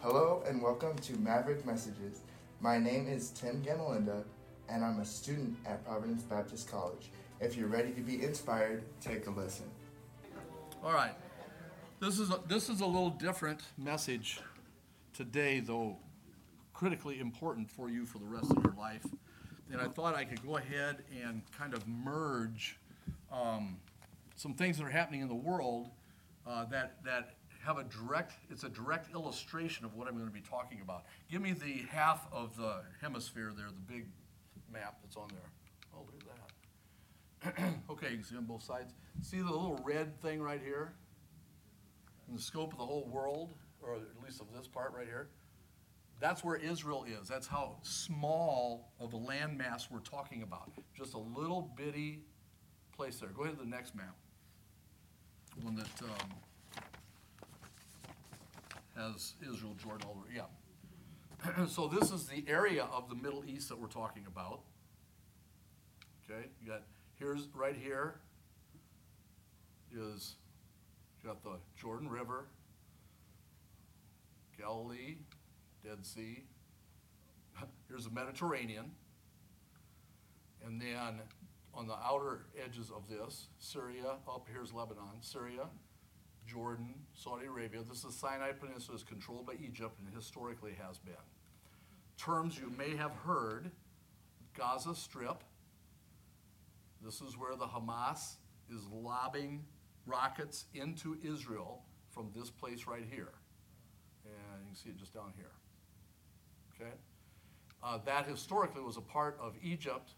Hello and welcome to Maverick Messages. My name is Tim Gamalinda and I'm a student at Providence Baptist College. If you're ready to be inspired, take a listen. All right. This is a, this is a little different message today, though critically important for you for the rest of your life. And I thought I could go ahead and kind of merge um, some things that are happening in the world uh, that that have a direct. It's a direct illustration of what I'm going to be talking about. Give me the half of the hemisphere there, the big map that's on there. Oh, look at that. okay, you can see on both sides. See the little red thing right here? In the scope of the whole world, or at least of this part right here. That's where Israel is. That's how small of a landmass we're talking about. Just a little bitty place there. Go ahead to the next map. One that um, has Israel, Jordan, all over. Yeah. so this is the area of the Middle East that we're talking about. Okay, you got here's right here is you got the Jordan River, Galilee, Dead Sea. Here's the Mediterranean. And then on the outer edges of this, Syria, up here's Lebanon, Syria, Jordan, Saudi Arabia. This is the Sinai Peninsula is controlled by Egypt and historically has been. Terms you may have heard, Gaza Strip. This is where the Hamas is lobbing rockets into Israel from this place right here. And you can see it just down here. Okay? Uh, that historically was a part of Egypt,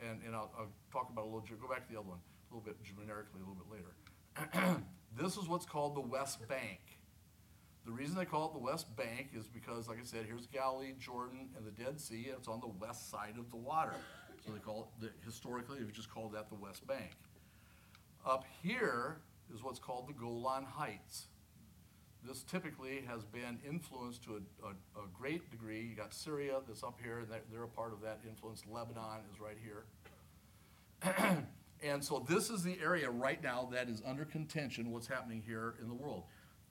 and, and I'll, I'll talk about a little, go back to the other one, a little bit generically, a little bit later. this is what's called the West Bank. The reason they call it the West Bank is because, like I said, here's Galilee, Jordan, and the Dead Sea, and it's on the west side of the water. So they call it, historically, they've just called that the West Bank. Up here is what's called the Golan Heights. This typically has been influenced to a, a, a great degree. You got Syria that's up here, and they're, they're a part of that influence. Lebanon is right here. and so this is the area right now that is under contention, what's happening here in the world.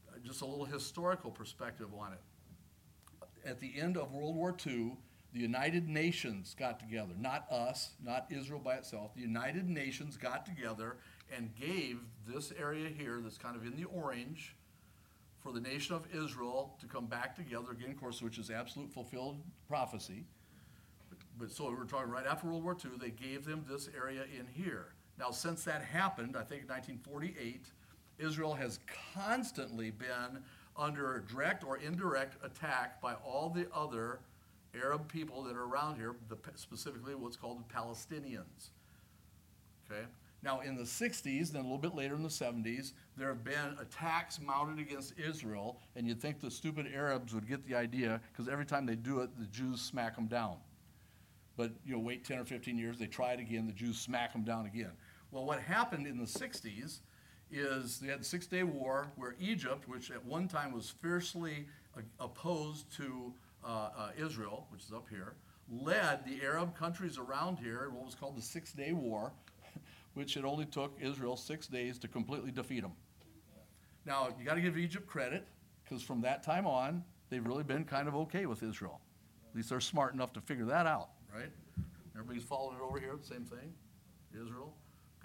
Uh, just a little historical perspective on it. At the end of World War II, the United Nations got together, not us, not Israel by itself. The United Nations got together and gave this area here, that's kind of in the orange, for the nation of Israel to come back together again, of course, which is absolute fulfilled prophecy. But, but so we're talking right after World War II, they gave them this area in here. Now, since that happened, I think 1948, Israel has constantly been under direct or indirect attack by all the other Arab people that are around here, the, specifically what's called the Palestinians. Okay? Now, in the 60s, then a little bit later in the 70s, there have been attacks mounted against Israel, and you'd think the stupid Arabs would get the idea because every time they do it, the Jews smack them down. But, you know, wait 10 or 15 years, they try it again, the Jews smack them down again. Well, what happened in the 60s is they had the Six Day War where Egypt, which at one time was fiercely opposed to uh, uh, Israel, which is up here, led the Arab countries around here in what was called the Six Day War which it only took Israel six days to completely defeat them. Now, you got to give Egypt credit, because from that time on, they've really been kind of okay with Israel. At least they're smart enough to figure that out, right? Everybody's following it over here, same thing. Israel,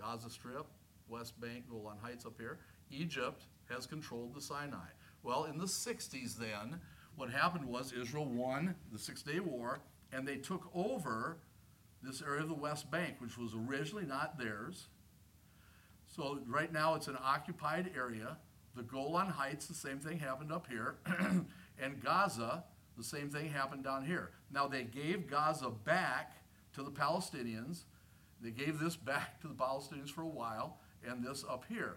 Gaza Strip, West Bank, Golan Heights up here. Egypt has controlled the Sinai. Well, in the 60s, then, what happened was Israel won the Six Day War, and they took over this area of the West Bank, which was originally not theirs. So right now it's an occupied area. The Golan Heights, the same thing happened up here. and Gaza, the same thing happened down here. Now they gave Gaza back to the Palestinians. They gave this back to the Palestinians for a while, and this up here.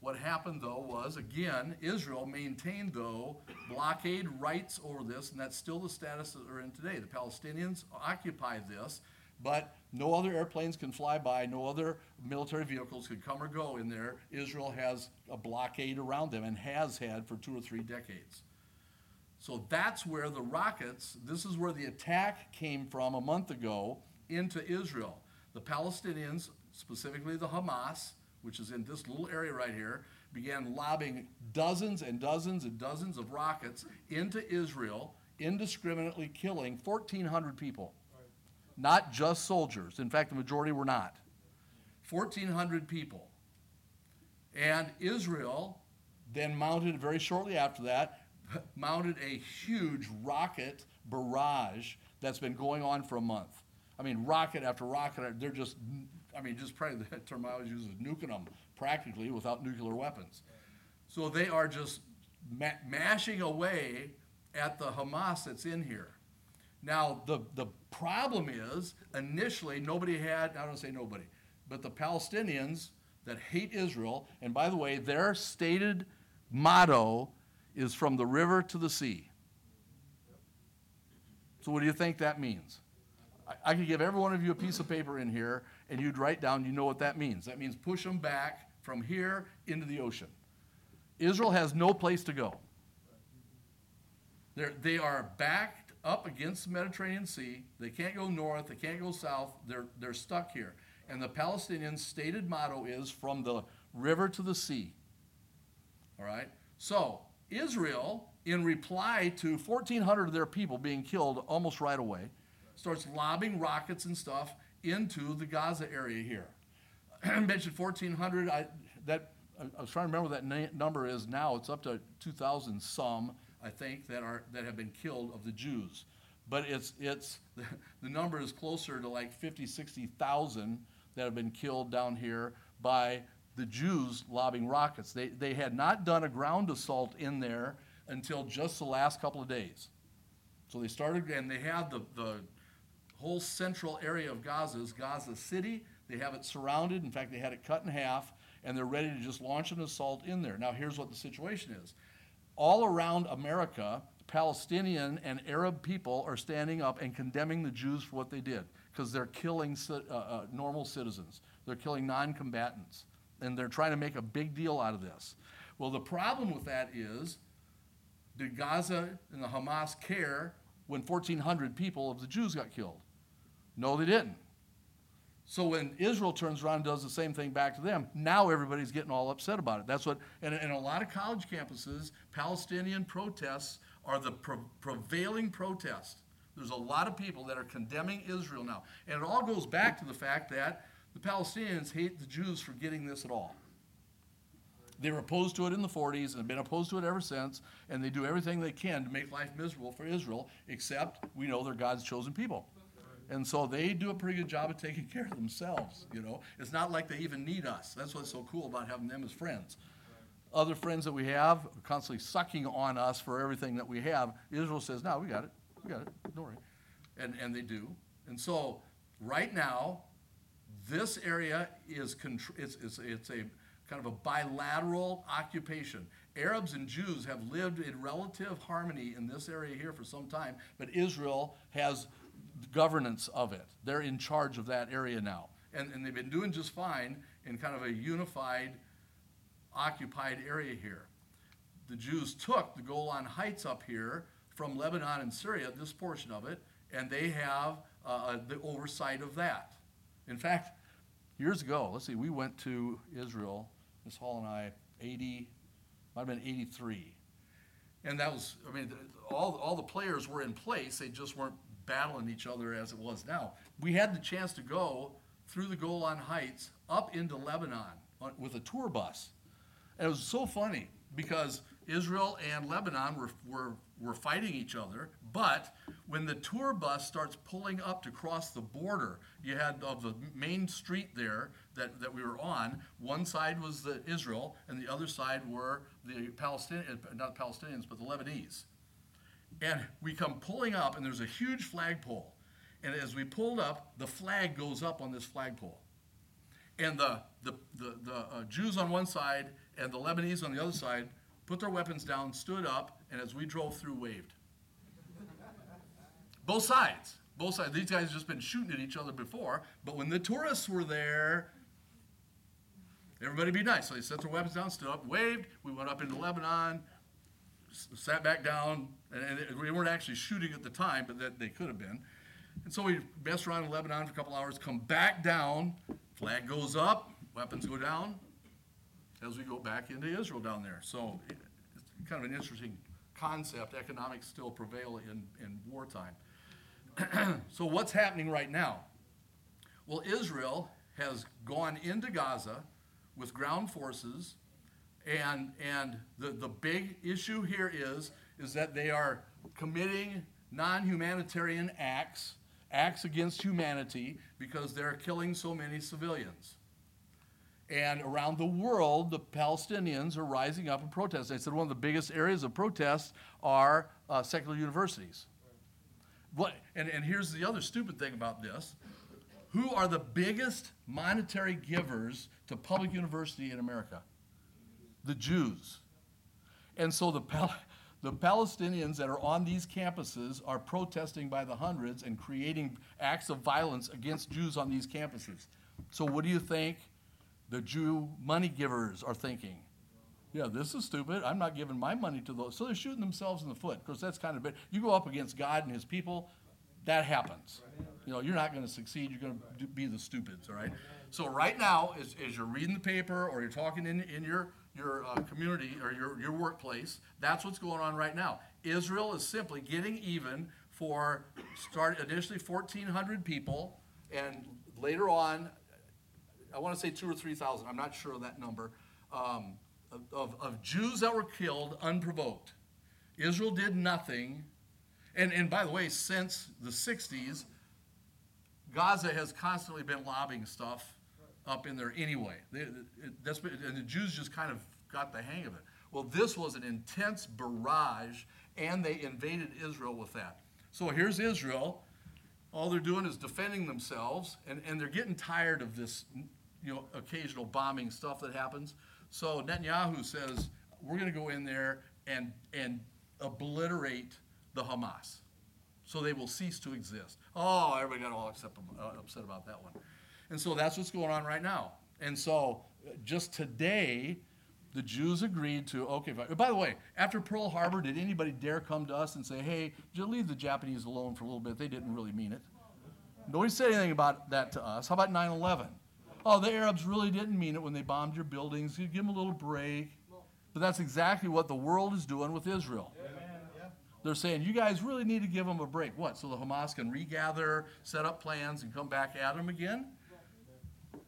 What happened though was, again, Israel maintained though blockade rights over this, and that's still the status that they're in today. The Palestinians occupy this, but no other airplanes can fly by, no other military vehicles can come or go in there. Israel has a blockade around them and has had for two or three decades. So that's where the rockets, this is where the attack came from a month ago into Israel. The Palestinians, specifically the Hamas, which is in this little area right here, began lobbing dozens and dozens and dozens of rockets into Israel, indiscriminately killing 1,400 people. Not just soldiers. In fact, the majority were not. 1,400 people. And Israel then mounted, very shortly after that, mounted a huge rocket barrage that's been going on for a month. I mean, rocket after rocket, they're just, I mean, just probably the term I always use is nuking them practically without nuclear weapons. So they are just ma- mashing away at the Hamas that's in here. Now, the, the problem is, initially, nobody had, I don't say nobody, but the Palestinians that hate Israel, and by the way, their stated motto is from the river to the sea. So, what do you think that means? I, could give every one of you a piece of paper in here, and you'd write down, you know what that means. That means push them back from here into the ocean. Israel has no place to go. They're, they are backed up against the Mediterranean Sea. They can't go north, they can't go south. They're, they're stuck here. And the Palestinians' stated motto is from the river to the sea. All right? So, Israel, in reply to 1,400 of their people being killed almost right away, starts lobbing rockets and stuff into the Gaza area here. I mentioned 1,400. I, that, I was trying to remember what that na- number is now. It's up to 2,000 some, I think, that, are, that have been killed of the Jews. But it's, it's, the number is closer to like 50, 60,000 that have been killed down here by the Jews lobbing rockets. They, they had not done a ground assault in there until just the last couple of days. So they started, and they had the, the whole central area of Gaza is Gaza City. They have it surrounded. In fact, they had it cut in half, and they're ready to just launch an assault in there. Now, here's what the situation is all around America, Palestinian and Arab people are standing up and condemning the Jews for what they did because they're killing uh, uh, normal citizens, they're killing non combatants, and they're trying to make a big deal out of this. Well, the problem with that is did Gaza and the Hamas care when 1,400 people of the Jews got killed? No, they didn't. So when Israel turns around and does the same thing back to them, now everybody's getting all upset about it. That's what, and in a lot of college campuses, Palestinian protests are the pre- prevailing protest. There's a lot of people that are condemning Israel now. And it all goes back to the fact that the Palestinians hate the Jews for getting this at all. They were opposed to it in the 40s and have been opposed to it ever since, and they do everything they can to make life miserable for Israel, except we know they're God's chosen people. And so they do a pretty good job of taking care of themselves, you know. It's not like they even need us. That's what's so cool about having them as friends. Other friends that we have constantly sucking on us for everything that we have. Israel says, no, we got it. We got it. Don't worry. And, and they do. And so right now, this area is, contr- it's, it's, it's a kind of a bilateral occupation. Arabs and Jews have lived in relative harmony in this area here for some time, but Israel has governance of it. They're in charge of that area now. And, and they've been doing just fine in kind of a unified, occupied area here. The Jews took the Golan Heights up here from Lebanon and Syria, this portion of it, and they have uh, the oversight of that. In fact, years ago, let's see, we went to Israel, Miss Hall and I, 80, might have been 83. And that was, I mean, all, all the players were in place, they just weren't battling each other as it was now. We had the chance to go through the Golan Heights up into Lebanon with a tour bus. And it was so funny because Israel and Lebanon were, were, were fighting each other, but when the tour bus starts pulling up to cross the border, you had of the main street there that, that we were on, one side was the Israel and the other side were the Palestinians, not Palestinians, but the Lebanese. And we come pulling up, and there's a huge flagpole. And as we pulled up, the flag goes up on this flagpole. And the, the, the, the uh, Jews on one side and the Lebanese on the other side put their weapons down, stood up, and as we drove through, waved. Both sides. Both sides. These guys just been shooting at each other before, but when the tourists were there, everybody be nice. So they set their weapons down, stood up, waved. We went up into Lebanon, sat back down, and, we weren't actually shooting at the time, but that they could have been. And so we messed around in Lebanon for a couple hours, come back down, flag goes up, weapons go down, as we go back into Israel down there. So it's kind of an interesting concept. Economics still prevail in, in wartime. so what's happening right now? Well, Israel has gone into Gaza with ground forces, and, and the, the big issue here is, is that they are committing non-humanitarian acts, acts against humanity, because they're killing so many civilians. And around the world, the Palestinians are rising up and protesting. I said one of the biggest areas of protest are uh, secular universities. What, and, and here's the other stupid thing about this. Who are the biggest monetary givers to public university in America? The Jews. And so the, the Palestinians that are on these campuses are protesting by the hundreds and creating acts of violence against Jews on these campuses. So what do you think the Jew money givers are thinking? Yeah, this is stupid. I'm not giving my money to those. So they're shooting themselves in the foot. because that's kind of bit. You go up against God and His people, that happens. You know, you're not going to succeed. You're going to be the stupids. All right. So right now, as, as you're reading the paper or you're talking in in your your uh, community or your your workplace, that's what's going on right now. Israel is simply getting even for start initially 1,400 people, and later on, I want to say two or three thousand. I'm not sure of that number. Um, of, of Jews that were killed unprovoked. Israel did nothing. And, and by the way, since the 60s, Gaza has constantly been lobbing stuff up in there anyway. They, that's and the Jews just kind of got the hang of it. Well, this was an intense barrage, and they invaded Israel with that. So here's Israel. All they're doing is defending themselves, and, and they're getting tired of this, you know, occasional bombing stuff that happens. So Netanyahu says, we're going to go in there and, and obliterate the Hamas. So they will cease to exist. Oh, everybody got all upset, upset about that one. And so that's what's going on right now. And so just today, the Jews agreed to, okay, by the way, after Pearl Harbor, did anybody dare come to us and say, hey, just leave the Japanese alone for a little bit? They didn't really mean it. Nobody said anything about that to us. How about 9 11? Oh, the Arabs really didn't mean it when they bombed your buildings. You give them a little break. But that's exactly what the world is doing with Israel. They're saying, you guys really need to give them a break. What? So the Hamas can regather, set up plans, and come back at them again?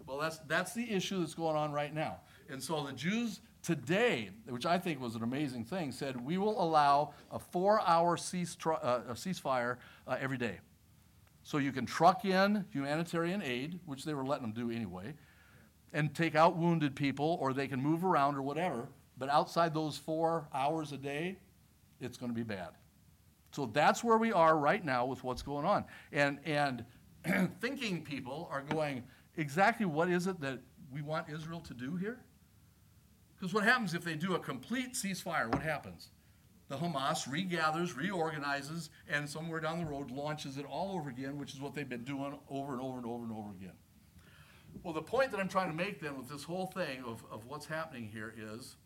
Well, that's, that's the issue that's going on right now. And so the Jews today, which I think was an amazing thing, said, we will allow a four hour cease, uh, ceasefire uh, every day. So you can truck in humanitarian aid, which they were letting them do anyway, and take out wounded people, or they can move around or whatever. But outside those four hours a day, it's going to be bad. So that's where we are right now with what's going on. And, and thinking people are going, exactly what is it that we want Israel to do here? Because what happens if they do a complete ceasefire? What happens? The Hamas regathers, reorganizes, and somewhere down the road launches it all over again, which is what they've been doing over and over and over and over again. Well, the point that I'm trying to make then with this whole thing of, of what's happening here is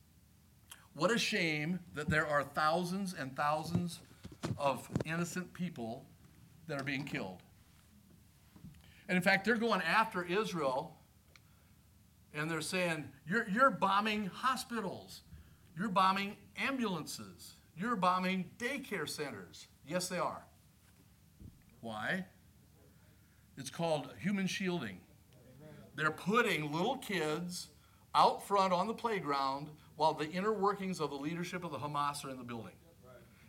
what a shame that there are thousands and thousands of innocent people that are being killed. And in fact, they're going after Israel and they're saying, You're, you're bombing hospitals, you're bombing ambulances, you're bombing daycare centers. Yes, they are. Why? It's called human shielding. They're putting little kids out front on the playground while the inner workings of the leadership of the Hamas are in the building.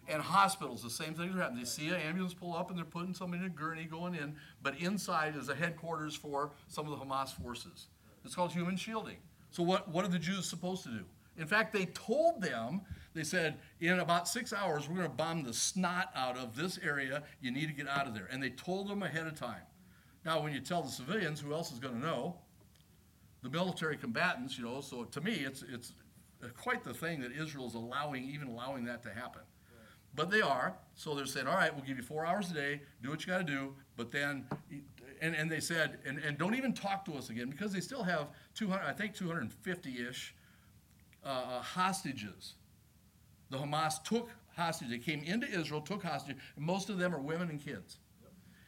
And hospitals, the same things are happening. They see an ambulance pull up and they're putting somebody in a gurney going in, but inside is a headquarters for some of the Hamas forces. It's called human shielding. So, what, what are the Jews supposed to do? In fact, they told them, they said, in about six hours, we're going to bomb the snot out of this area. You need to get out of there. And they told them ahead of time. Now, when you tell the civilians, who else is going to know? The military combatants, you know. So to me, it's, it's quite the thing that Israel's allowing, even allowing that to happen. But they are. So they're saying, all right, we'll give you four hours a day, do what you got to do. But then, and, and they said, and, and don't even talk to us again because they still have 200, I think 250 ish uh, uh, hostages. The Hamas took hostages. They came into Israel, took hostages, and most of them are women and kids.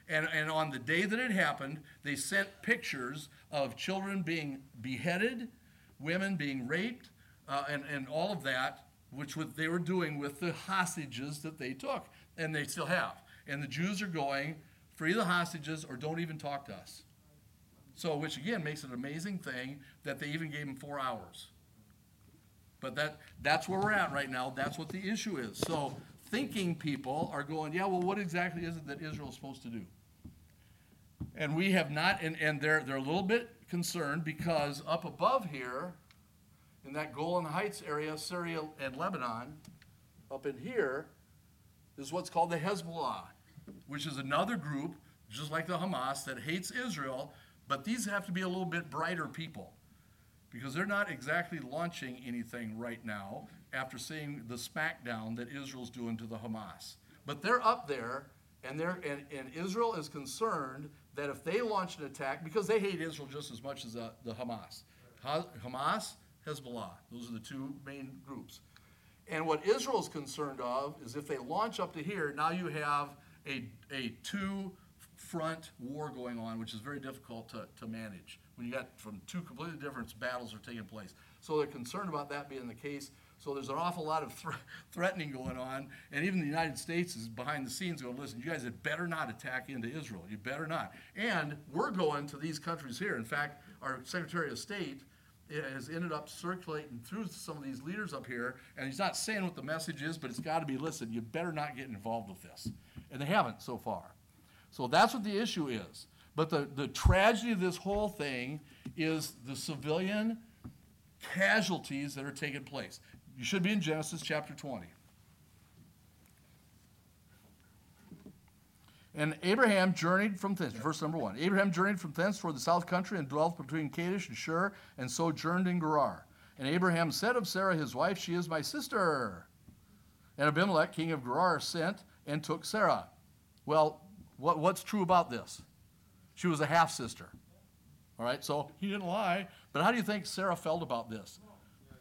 And, and on the day that it happened, they sent pictures of children being beheaded, women being raped, uh, and, and all of that, which what they were doing with the hostages that they took, and they still have. And the Jews are going, free the hostages or don't even talk to us. So, which again makes it an amazing thing that they even gave them four hours. But that, that's where we're at right now. That's what the issue is. So, thinking people are going, yeah, well, what exactly is it that Israel is supposed to do? And we have not, and, and they're, they're a little bit concerned because up above here, in that Golan Heights area, Syria and Lebanon, up in here, is what's called the Hezbollah, which is another group, just like the Hamas, that hates Israel, but these have to be a little bit brighter people because they're not exactly launching anything right now after seeing the smackdown that Israel's doing to the Hamas. But they're up there, and, they're, and, and Israel is concerned that if they launch an attack, because they hate Israel just as much as the, the Hamas. Ha- Hamas, Hezbollah, those are the two main groups. And what Israel's concerned of is if they launch up to here, now you have a, a two front war going on, which is very difficult to, to manage when you got from two completely different battles are taking place. So they're concerned about that being the case. So there's an awful lot of thre- threatening going on, and even the United States is behind the scenes going, listen, you guys had better not attack into Israel. You better not. And we're going to these countries here. In fact, our Secretary of State has ended up circulating through some of these leaders up here, and he's not saying what the message is, but it's got to be, listen, you better not get involved with this. And they haven't so far. So that's what the issue is. But the, the tragedy of this whole thing is the civilian casualties that are taking place. You should be in Genesis chapter 20. And Abraham journeyed from thence, verse number one. Abraham journeyed from thence toward the south country and dwelt between Kadesh and Shur, and sojourned in Gerar. And Abraham said of Sarah his wife, She is my sister. And Abimelech, king of Gerar, sent and took Sarah. Well, what, what's true about this? She was a half sister. All right, so he didn't lie. But how do you think Sarah felt about this?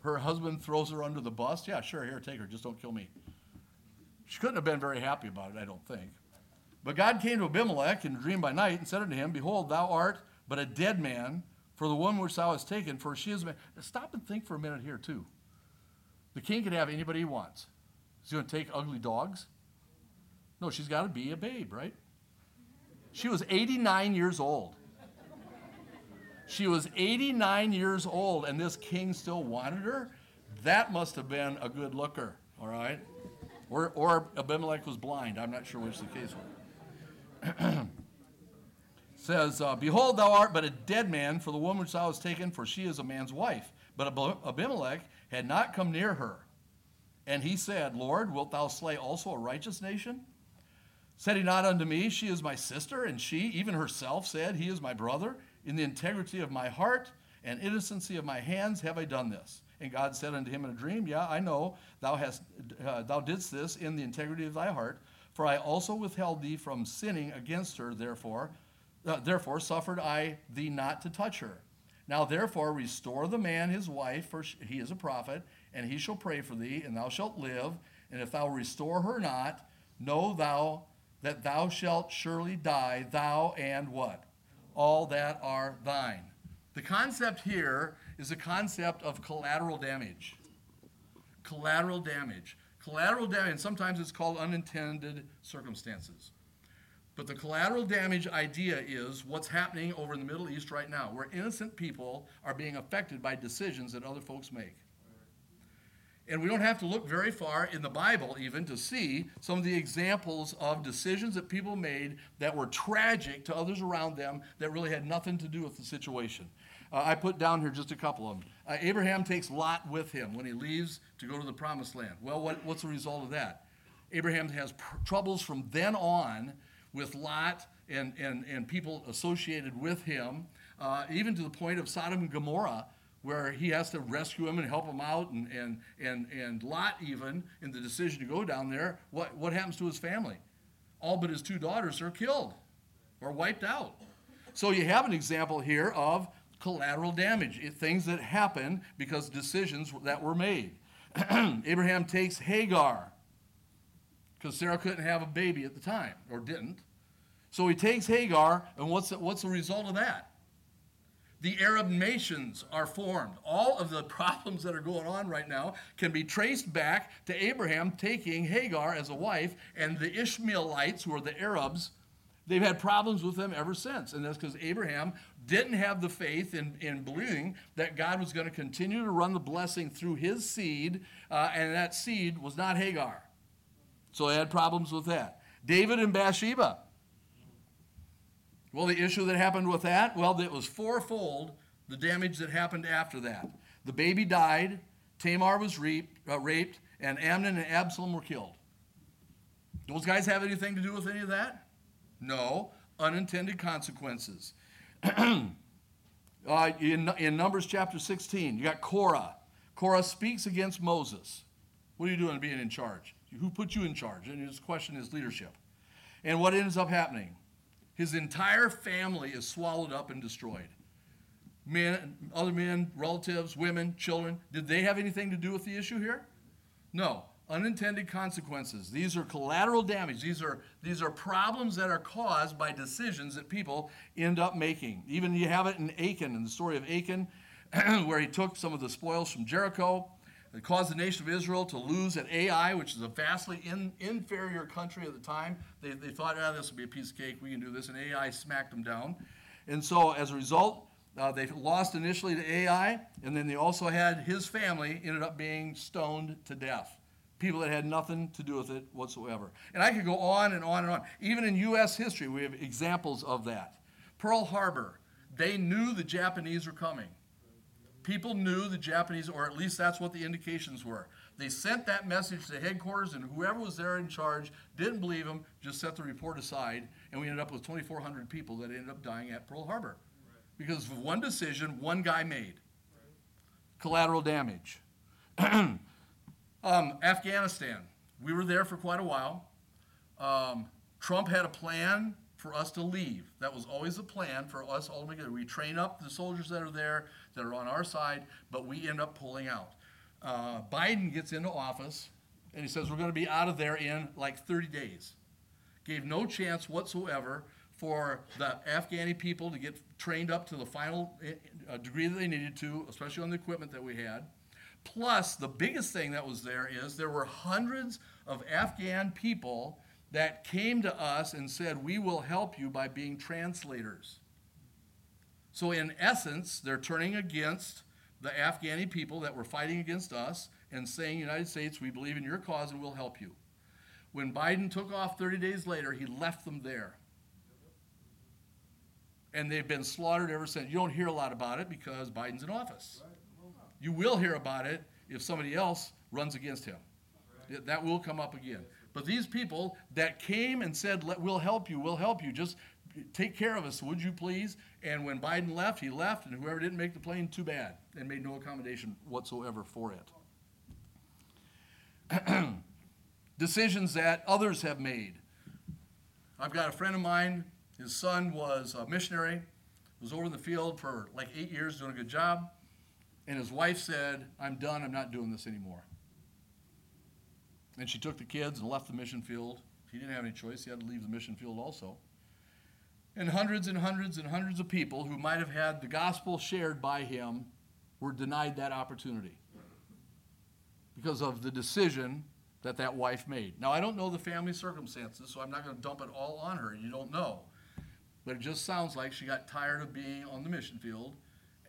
Her husband throws her under the bus. Yeah, sure, here, take her. Just don't kill me. She couldn't have been very happy about it, I don't think. But God came to Abimelech in a dream by night and said unto him, Behold, thou art but a dead man for the woman which thou hast taken, for she is. A man. Stop and think for a minute here, too. The king can have anybody he wants. He's going to take ugly dogs? No, she's got to be a babe, right? She was 89 years old. She was 89 years old, and this king still wanted her. That must have been a good looker, all right? Or, or Abimelech was blind. I'm not sure which the case was. Says, uh, Behold, thou art but a dead man for the woman which thou hast taken, for she is a man's wife. But Abimelech had not come near her. And he said, Lord, wilt thou slay also a righteous nation? Said he not unto me, She is my sister? And she, even herself, said, He is my brother. In the integrity of my heart and innocency of my hands have I done this. And God said unto him in a dream, Yeah, I know thou hast uh, thou didst this in the integrity of thy heart, for I also withheld thee from sinning against her. Therefore, uh, therefore suffered I thee not to touch her. Now therefore restore the man his wife, for he is a prophet, and he shall pray for thee, and thou shalt live. And if thou restore her not, know thou that thou shalt surely die, thou and what? All that are thine. The concept here is a concept of collateral damage. Collateral damage. Collateral damage, and sometimes it's called unintended circumstances. But the collateral damage idea is what's happening over in the Middle East right now, where innocent people are being affected by decisions that other folks make. And we don't have to look very far in the Bible even to see some of the examples of decisions that people made that were tragic to others around them that really had nothing to do with the situation. Uh, I put down here just a couple of them. Uh, Abraham takes Lot with him when he leaves to go to the promised land. Well, what, what's the result of that? Abraham has pr- troubles from then on with Lot and, and, and people associated with him, uh, even to the point of Sodom and Gomorrah where he has to rescue him and help him out, and, and, and, and Lot, even in the decision to go down there, what, what happens to his family? All but his two daughters are killed or wiped out. So you have an example here of collateral damage, things that happen because decisions that were made. Abraham takes Hagar because Sarah couldn't have a baby at the time or didn't. So he takes Hagar, and what's the, what's the result of that? the Arab nations are formed. All of the problems that are going on right now can be traced back to Abraham taking Hagar as a wife, and the Ishmaelites, who are the Arabs, they've had problems with them ever since. And that's because Abraham didn't have the faith in, in believing that God was going to continue to run the blessing through his seed, uh, and that seed was not Hagar. So they had problems with that. David and Bathsheba. Well, the issue that happened with that, well, it was fourfold the damage that happened after that. The baby died, Tamar was raped, uh, raped and Amnon and Absalom were killed. Those guys have anything to do with any of that? No. Unintended consequences. uh, in, in Numbers chapter 16, you got Korah. Korah speaks against Moses. What are you doing being in charge? Who put you in charge? And his question is leadership. And what ends up happening? His entire family is swallowed up and destroyed. Men, other men, relatives, women, children, did they have anything to do with the issue here? No. Unintended consequences. These are collateral damage. These are, these are problems that are caused by decisions that people end up making. Even you have it in Achan, in the story of Achan, where he took some of the spoils from Jericho it caused the nation of Israel to lose at Ai, which is a vastly in, inferior country at the time. They, they thought, ah, this will be a piece of cake, we can do this, and Ai smacked them down. And so, as a result, uh, they lost initially to Ai, and then they also had his family ended up being stoned to death. People that had nothing to do with it whatsoever. And I could go on and on and on. Even in U.S. history, we have examples of that. Pearl Harbor, they knew the Japanese were coming. People knew the Japanese, or at least that's what the indications were. They sent that message to headquarters, and whoever was there in charge didn't believe them, just set the report aside, and we ended up with 2,400 people that ended up dying at Pearl Harbor. Because of one decision one guy made. Collateral damage. um, Afghanistan. We were there for quite a while. Um, Trump had a plan for us to leave. That was always the plan for us all together. We train up the soldiers that are there, that are on our side, but we end up pulling out. Uh, Biden gets into office and he says we're going to be out of there in like 30 days. Gave no chance whatsoever for the Afghani people to get trained up to the final eh, uh, degree that they needed to, especially on the equipment that we had. Plus, the biggest thing that was there is there were hundreds of Afghan people that came to us and said, We will help you by being translators. So, in essence, they're turning against the Afghani people that were fighting against us and saying, United States, we believe in your cause and we'll help you. When Biden took off 30 days later, he left them there. And they've been slaughtered ever since. You don't hear a lot about it because Biden's in office. You will hear about it if somebody else runs against him. That will come up again. But these people that came and said, We'll help you, we'll help you, just eh, take care of us, would you please? And when Biden left, he left, and whoever didn't make the plane, too bad, and made no accommodation whatsoever for it. Decisions that others have made. I've got a friend of mine, his son was a missionary, was over in the field for like eight years doing a good job, and his wife said, I'm done, I'm not doing this anymore. And she took the kids and left the mission field. He didn't have any choice, he had to leave the mission field also. And hundreds and hundreds and hundreds of people who might have had the gospel shared by him were denied that opportunity because of the decision that that wife made. Now, I don't know the family circumstances, so I'm not going to dump it all on her. You don't know. But it just sounds like she got tired of being on the mission field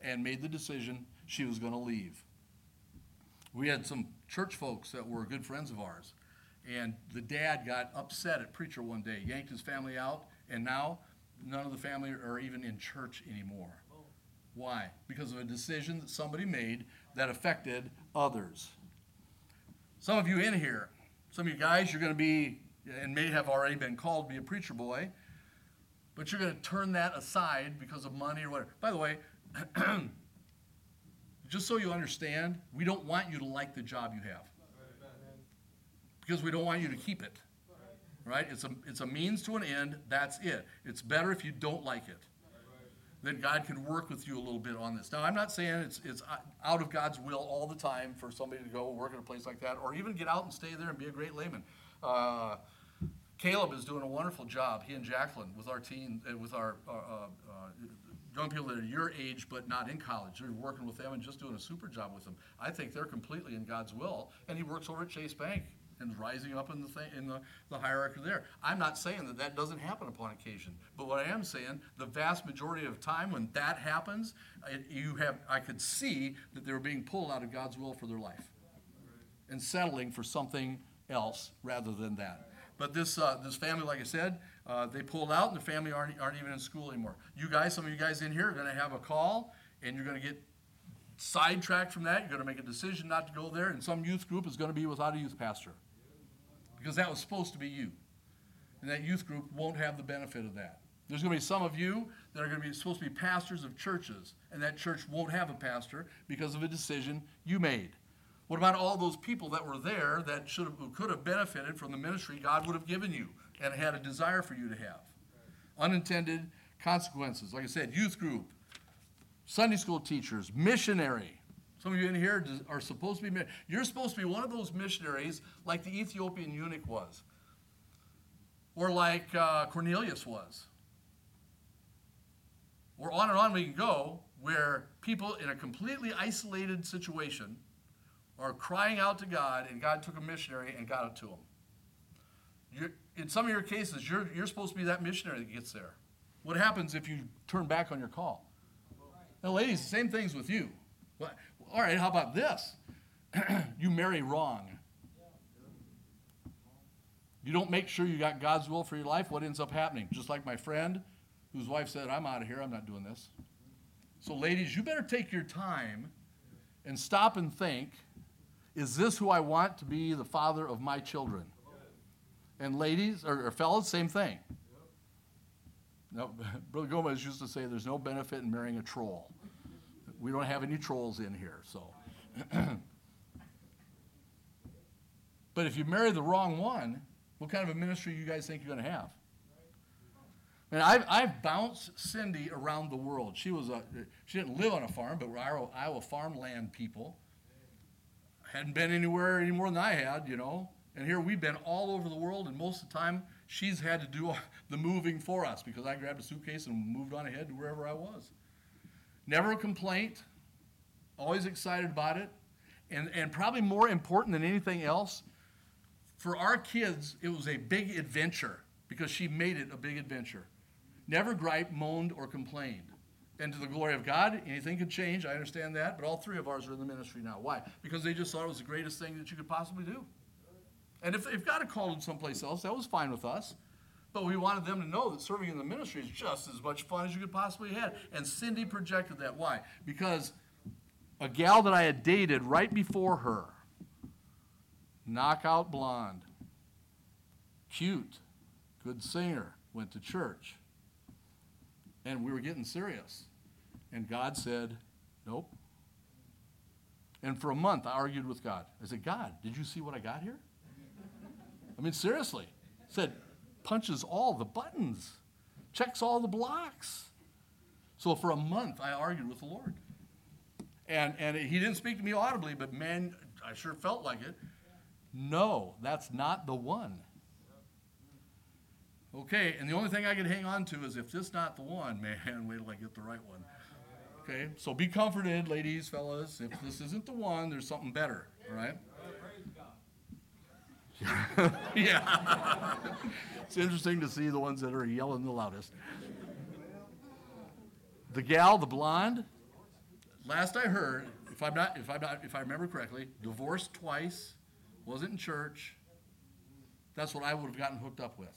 and made the decision she was going to leave. We had some church folks that were good friends of ours. And the dad got upset at preacher one day, yanked his family out, and now none of the family are even in church anymore. Why? Because of a decision that somebody made that affected others. Some of you in here, some of you guys, you're going to be, and may have already been called to be a preacher boy, but you're going to turn that aside because of money or whatever. By the way, just so you understand, we don't want you to like the job you have. Because we don't want you to keep it. Right? It's a, it's a means to an end. That's it. It's better if you don't like it. Then God can work with you a little bit on this. Now, I'm not saying it's, it's out of God's will all the time for somebody to go work at a place like that or even get out and stay there and be a great layman. Uh, Caleb is doing a wonderful job, he and Jacqueline, with our team, uh, with our, uh, uh, young people that are your age but not in college. You're working with them and just doing a super job with them. I think they're completely in God's will. And he works over at Chase Bank and rising up in the thing, in the, the hierarchy there. I'm not saying that that doesn't happen upon occasion, but what I am saying, the vast majority of time when that happens, you have I could see that they were being pulled out of God's will for their life and settling for something else rather than that. But this uh, this family, like I said, uh, they pulled out, and the family aren't aren't even in school anymore. You guys, some of you guys in here are going to have a call, and you're going to get sidetracked from that. You're going to make a decision not to go there, and some youth group is going to be without a youth pastor because that was supposed to be you. And that youth group won't have the benefit of that. There's going to be some of you that are going to be supposed to be pastors of churches, and that church won't have a pastor because of a decision you made. What about all those people that were there that should have, who could have benefited from the ministry God would have given you and had a desire for you to have? Unintended consequences. Like I said, youth group, Sunday school teachers, missionary, some of you in here are supposed to be, you're supposed to be one of those missionaries like the Ethiopian eunuch was, or like uh, Cornelius was. Or on and on we can go, where people in a completely isolated situation are crying out to God, and God took a missionary and got it to them. You're, in some of your cases, you're, you're supposed to be that missionary that gets there. What happens if you turn back on your call? Now, ladies, same thing's with you. What, all right, how about this? you marry wrong. You don't make sure you got God's will for your life, what ends up happening? Just like my friend whose wife said, I'm out of here, I'm not doing this. So, ladies, you better take your time and stop and think is this who I want to be the father of my children? And, ladies, or, or fellas, same thing. No, Brother Gomez used to say there's no benefit in marrying a troll. We don't have any trolls in here, so. but if you marry the wrong one, what kind of a ministry you guys think you're going to have? I've, I've bounced Cindy around the world. She was a, she didn't live on a farm, but we're Iowa, Iowa farmland people. Hadn't been anywhere any more than I had, you know. And here we've been all over the world, and most of the time she's had to do the moving for us because I grabbed a suitcase and moved on ahead to wherever I was. Never a complaint, always excited about it. And, and probably more important than anything else, for our kids, it was a big adventure because she made it a big adventure. Never griped, moaned, or complained. And to the glory of God, anything could change. I understand that. But all three of ours are in the ministry now. Why? Because they just thought it was the greatest thing that you could possibly do. And if, if God had called them someplace else, that was fine with us. But we wanted them to know that serving in the ministry is just as much fun as you could possibly have. And Cindy projected that. Why? Because a gal that I had dated right before her, knockout blonde, cute, good singer, went to church. And we were getting serious. And God said, Nope. And for a month, I argued with God. I said, God, did you see what I got here? I mean, seriously. Said, punches all the buttons, checks all the blocks. So for a month, I argued with the Lord. And, and he didn't speak to me audibly, but man, I sure felt like it. No, that's not the one. Okay, and the only thing I can hang on to is if this not the one, man, wait till I get the right one. Okay, so be comforted, ladies, fellas. If this isn't the one, there's something better, all right? yeah. it's interesting to see the ones that are yelling the loudest. The gal, the blonde, last I heard, if I'm not, if I'm not, if I remember correctly, divorced twice, wasn't in church. That's what I would have gotten hooked up with.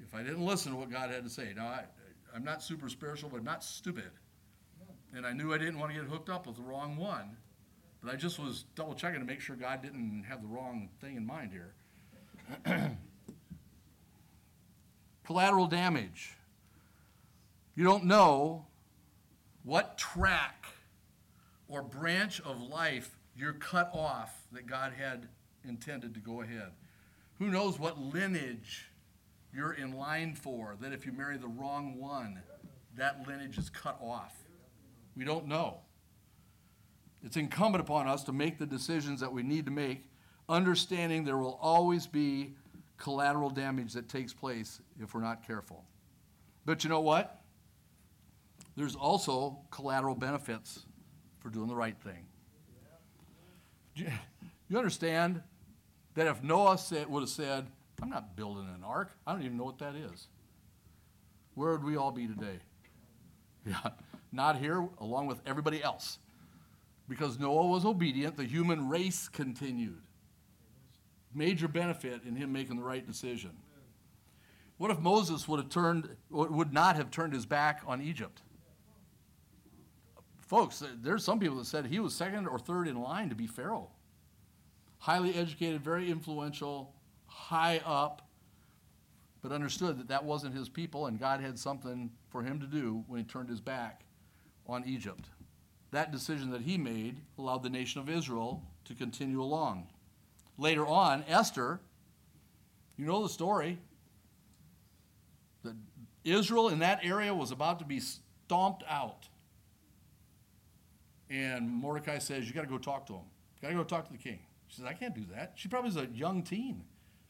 If I didn't listen to what God had to say. Now, I, I'm not super spiritual, but I'm not stupid. And I knew I didn't want to get hooked up with the wrong one. But I just was double checking to make sure God didn't have the wrong thing in mind here. Collateral damage. You don't know what track or branch of life you're cut off that God had intended to go ahead. Who knows what lineage you're in line for, that if you marry the wrong one, that lineage is cut off. We don't know. It's incumbent upon us to make the decisions that we need to make, understanding there will always be collateral damage that takes place if we're not careful. But you know what? there's also collateral benefits for doing the right thing. You- understand that if Noah said, would have said, I'm not building an ark, I don't even know what that is, where would we all be today? Yeah, not here along with everybody else. Because Noah was obedient, the human race continued. Major benefit in him making the right decision. What if Moses would have turned, would not have turned his back on Egypt? Folks, there's some people that said he was second or third in line to be Pharaoh. Highly educated, very influential, high up, but understood that that wasn't his people and God had something for him to do when he turned his back on Egypt. That decision that he made allowed the nation of Israel to continue along. Later on, Esther, you know the story, that Israel in that area was about to be stomped out. And Mordecai says, You got to go talk to him. Got to go talk to the king. She says, I can't do that. She probably is a young teen.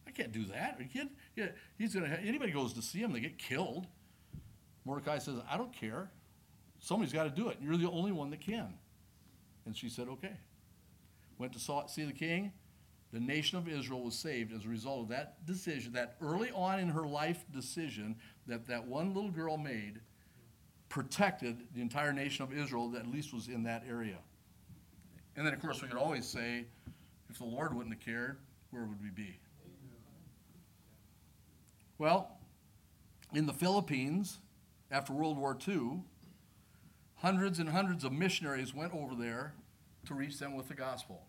I can't do that. Are you kidding? He's gonna. Anybody goes to see him, they get killed. Mordecai says, I don't care. Somebody's got to do it. You're the only one that can. And she said, Okay. Went to see the king. The nation of Israel was saved as a result of that decision, that early on in her life decision that that one little girl made protected the entire nation of Israel that at least was in that area. And then, of course, we could always say, if the Lord wouldn't have cared, where would we be? Well, in the Philippines, after World War II, hundreds and hundreds of missionaries went over there to reach them with the gospel.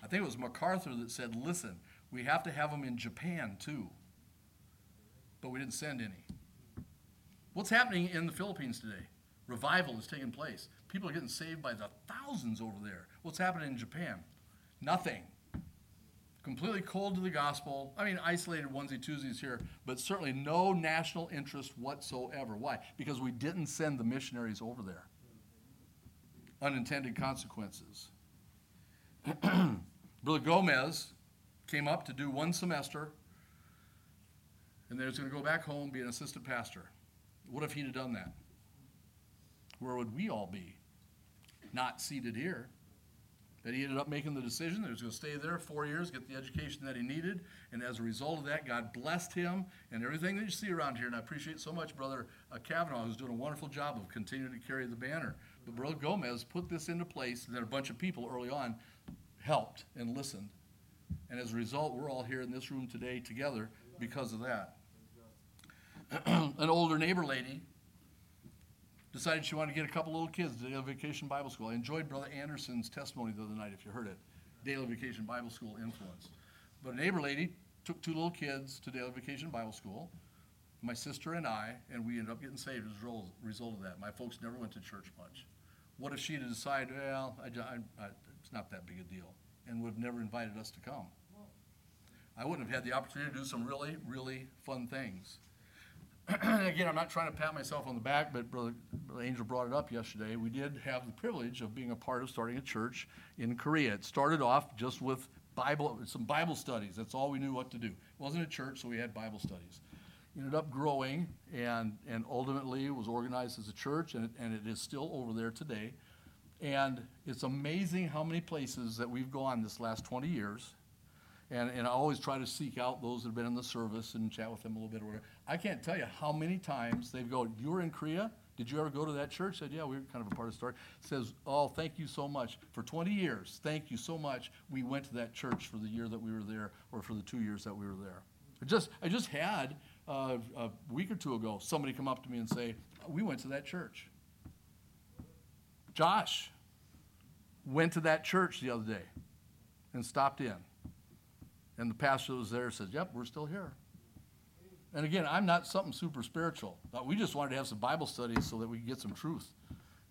I think it was MacArthur that said, listen, we have to have them in Japan too. But we didn't send any. What's happening in the Philippines today? Revival is taking place. People are getting saved by the thousands over there. What's happening in Japan? Nothing. Completely cold to the gospel. I mean, isolated onesie twosies here, but certainly no national interest whatsoever. Why? Because we didn't send the missionaries over there. Unintended consequences. Brother Gomez came up to do one semester, and then he was going to go back home, be an assistant pastor. What if he'd have done that? Where would we all be? Not seated here. That he ended up making the decision that he was going to stay there four years, get the education that he needed, and as a result of that, God blessed him and everything that you see around here. And I appreciate so much Brother uh, Kavanaugh, who's doing a wonderful job of continuing to carry the banner. Brother Gomez put this into place, and then a bunch of people early on helped and listened. And as a result, we're all here in this room today together because of that. An older neighbor lady decided she wanted to get a couple little kids to Daily Vacation Bible School. I enjoyed Brother Anderson's testimony the other night, if you heard it. Daily Vacation Bible School influence. But a neighbor lady took two little kids to Daily Vacation Bible School, my sister and I, and we ended up getting saved as a result of that. My folks never went to church much. What if she had decided, well, I, I, I, it's not that big a deal, and would have never invited us to come? I wouldn't have had the opportunity to do some really, really fun things. Again, I'm not trying to pat myself on the back, but Brother, Brother Angel brought it up yesterday. We did have the privilege of being a part of starting a church in Korea. It started off just with Bible, some Bible studies. That's all we knew what to do. It wasn't a church, so we had Bible studies. Ended up growing and, and ultimately was organized as a church, and it, and it is still over there today. And it's amazing how many places that we've gone this last 20 years and, and I always try to seek out those that have been in the service and chat with them a little bit or whatever. I can't tell you how many times they've go, You were in Korea? Did you ever go to that church? Said, Yeah, we were kind of a part of the story. Says, Oh, thank you so much. For 20 years, thank you so much. We went to that church for the year that we were there or for the two years that we were there. I just, I just had uh, a week or two ago somebody come up to me and say, We went to that church. Josh went to that church the other day and stopped in. And the pastor was there says, Yep, we're still here. And again, I'm not something super spiritual. We just wanted to have some Bible studies so that we could get some truth.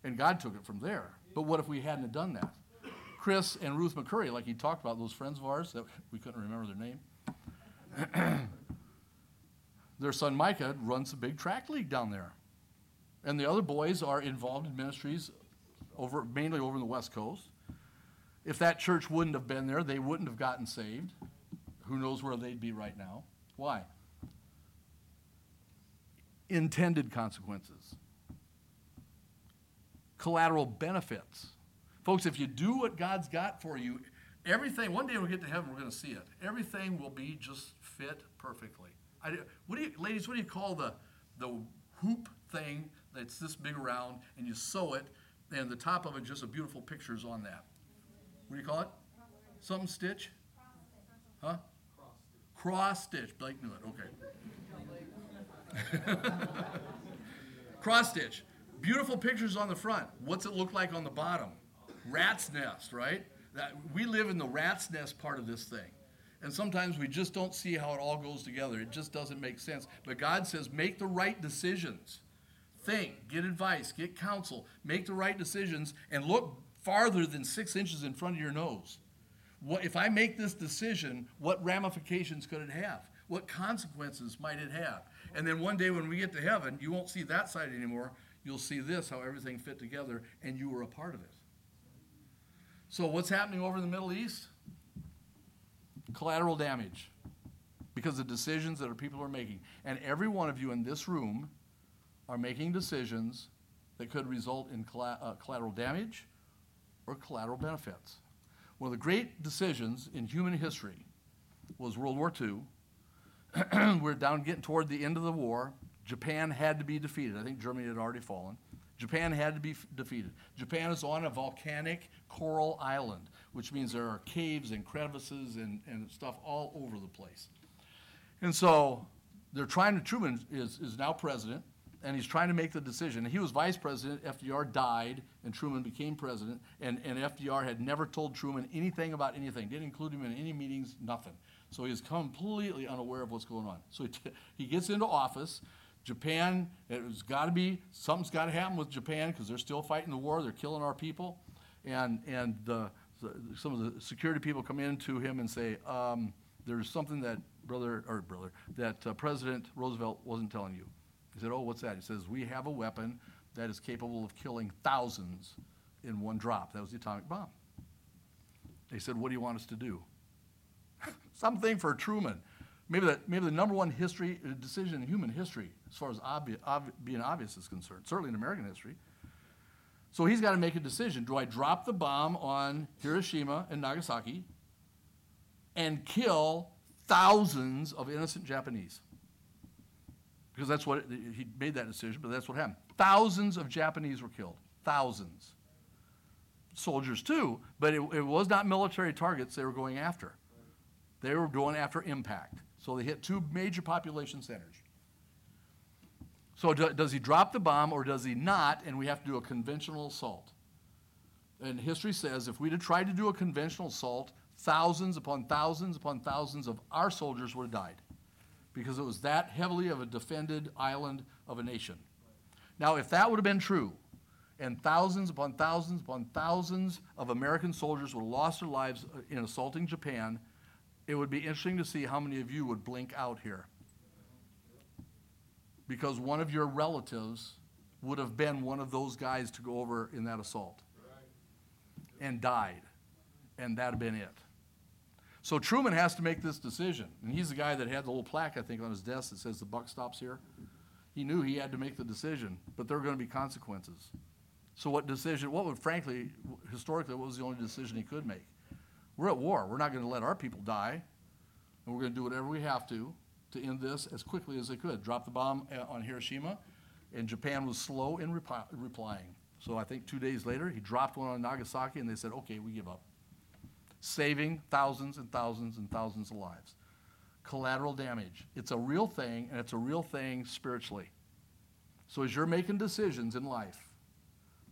And God took it from there. But what if we hadn't done that? Chris and Ruth McCurry, like he talked about, those friends of ours that we couldn't remember their name. their son Micah runs a big track league down there. And the other boys are involved in ministries over mainly over the West Coast. If that church wouldn't have been there, they wouldn't have gotten saved. Who knows where they'd be right now? Why? Intended consequences. collateral benefits. Folks, if you do what God's got for you, everything, one day we'll get to heaven, we're going to see it. Everything will be just fit perfectly. I, what do you, ladies, what do you call the, the hoop thing that's this big around and you sew it and the top of it just a beautiful pictures on that? What do you call it? Something stitch? Huh? Cross stitch. Blake knew it. Okay. Cross stitch. Beautiful pictures on the front. What's it look like on the bottom? Rat's nest, right? That, we live in the rat's nest part of this thing. And sometimes we just don't see how it all goes together. It just doesn't make sense. But God says, make the right decisions. Think, get advice, get counsel, make the right decisions, and look farther than six inches in front of your nose. What, if I make this decision, what ramifications could it have? What consequences might it have? And then one day when we get to heaven, you won't see that side anymore. You'll see this, how everything fit together, and you were a part of it. So, what's happening over in the Middle East? Collateral damage because of decisions that our people are making. And every one of you in this room are making decisions that could result in uh, collateral damage or collateral benefits. One of the great decisions in human history was World War II. We're down getting toward the end of the war. Japan had to be defeated. I think Germany had already fallen. Japan had to be f- defeated. Japan is on a volcanic coral island, which means there are caves and crevices and, and stuff all over the place. And so they're trying to, Truman is, is now president, and he's trying to make the decision. He was vice president, FDR died, and Truman became president, and, and FDR had never told Truman anything about anything, didn't include him in any meetings, nothing. So he's completely unaware of what's going on. So he, t- he gets into office. Japan, it's got to be, something's got to happen with Japan because they're still fighting the war, they're killing our people. And, and the, the, some of the security people come in to him and say, um, there's something that brother, or brother, that uh, President Roosevelt wasn't telling you. He said, Oh, what's that? He says, We have a weapon that is capable of killing thousands in one drop. That was the atomic bomb. They said, What do you want us to do? Something for Truman. Maybe the, maybe the number one history uh, decision in human history, as far as obvi- being obvious is concerned, certainly in American history. So he's got to make a decision. Do I drop the bomb on Hiroshima and Nagasaki and kill thousands of innocent Japanese? because that's what it, he made that decision, but that's what happened. Thousands of Japanese were killed. Thousands. Soldiers too, but it, it was not military targets they were going after. They were going after impact. So they hit two major population centers. So do, does he drop the bomb or does he not? And we have to do a conventional assault. And history says if we'd have tried to do a conventional assault, thousands upon thousands upon thousands of our soldiers would have died because it was that heavily of a defended island of a nation. Now, if that would have been true, and thousands upon thousands upon thousands of American soldiers would have lost their lives uh, in assaulting Japan, it would be interesting to see how many of you would blink out here. Because one of your relatives would have been one of those guys to go over in that assault and died, and that'd have been it. So Truman has to make this decision. And he's the guy that had the little plaque, I think, on his desk that says the buck stops here. He knew he had to make the decision, but there were going to be consequences. So what decision, what would, frankly, historically, what was the only decision he could make? We're at war. We're not going to let our people die. And we're going to do whatever we have to to end this as quickly as they could. Drop the bomb uh, on Hiroshima, and Japan was slow in replying. So I think two days later, he dropped one on Nagasaki, and they said, okay, we give up saving thousands and thousands and thousands of lives. Collateral damage. It's a real thing, and it's a real thing spiritually. So as you're making decisions in life,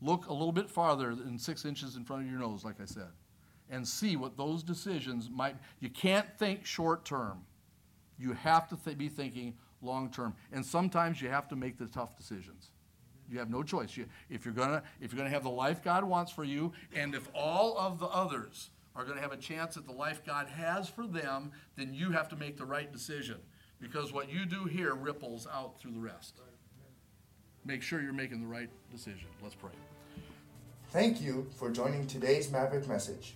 look a little bit farther than six inches in front of your nose, like I said, and see what those decisions might. You can't think short term. You have to th- be thinking long term, and sometimes you have to make the tough decisions. You have no choice. You, if you're gonna if you're gonna have the life God wants for you, and if all of the others are to have a chance at the life God has for them, then you have to make the right decision. Because what you do here ripples out through the rest. Make sure you're making the right decision. Let's pray. Thank you for joining today's Maverick message.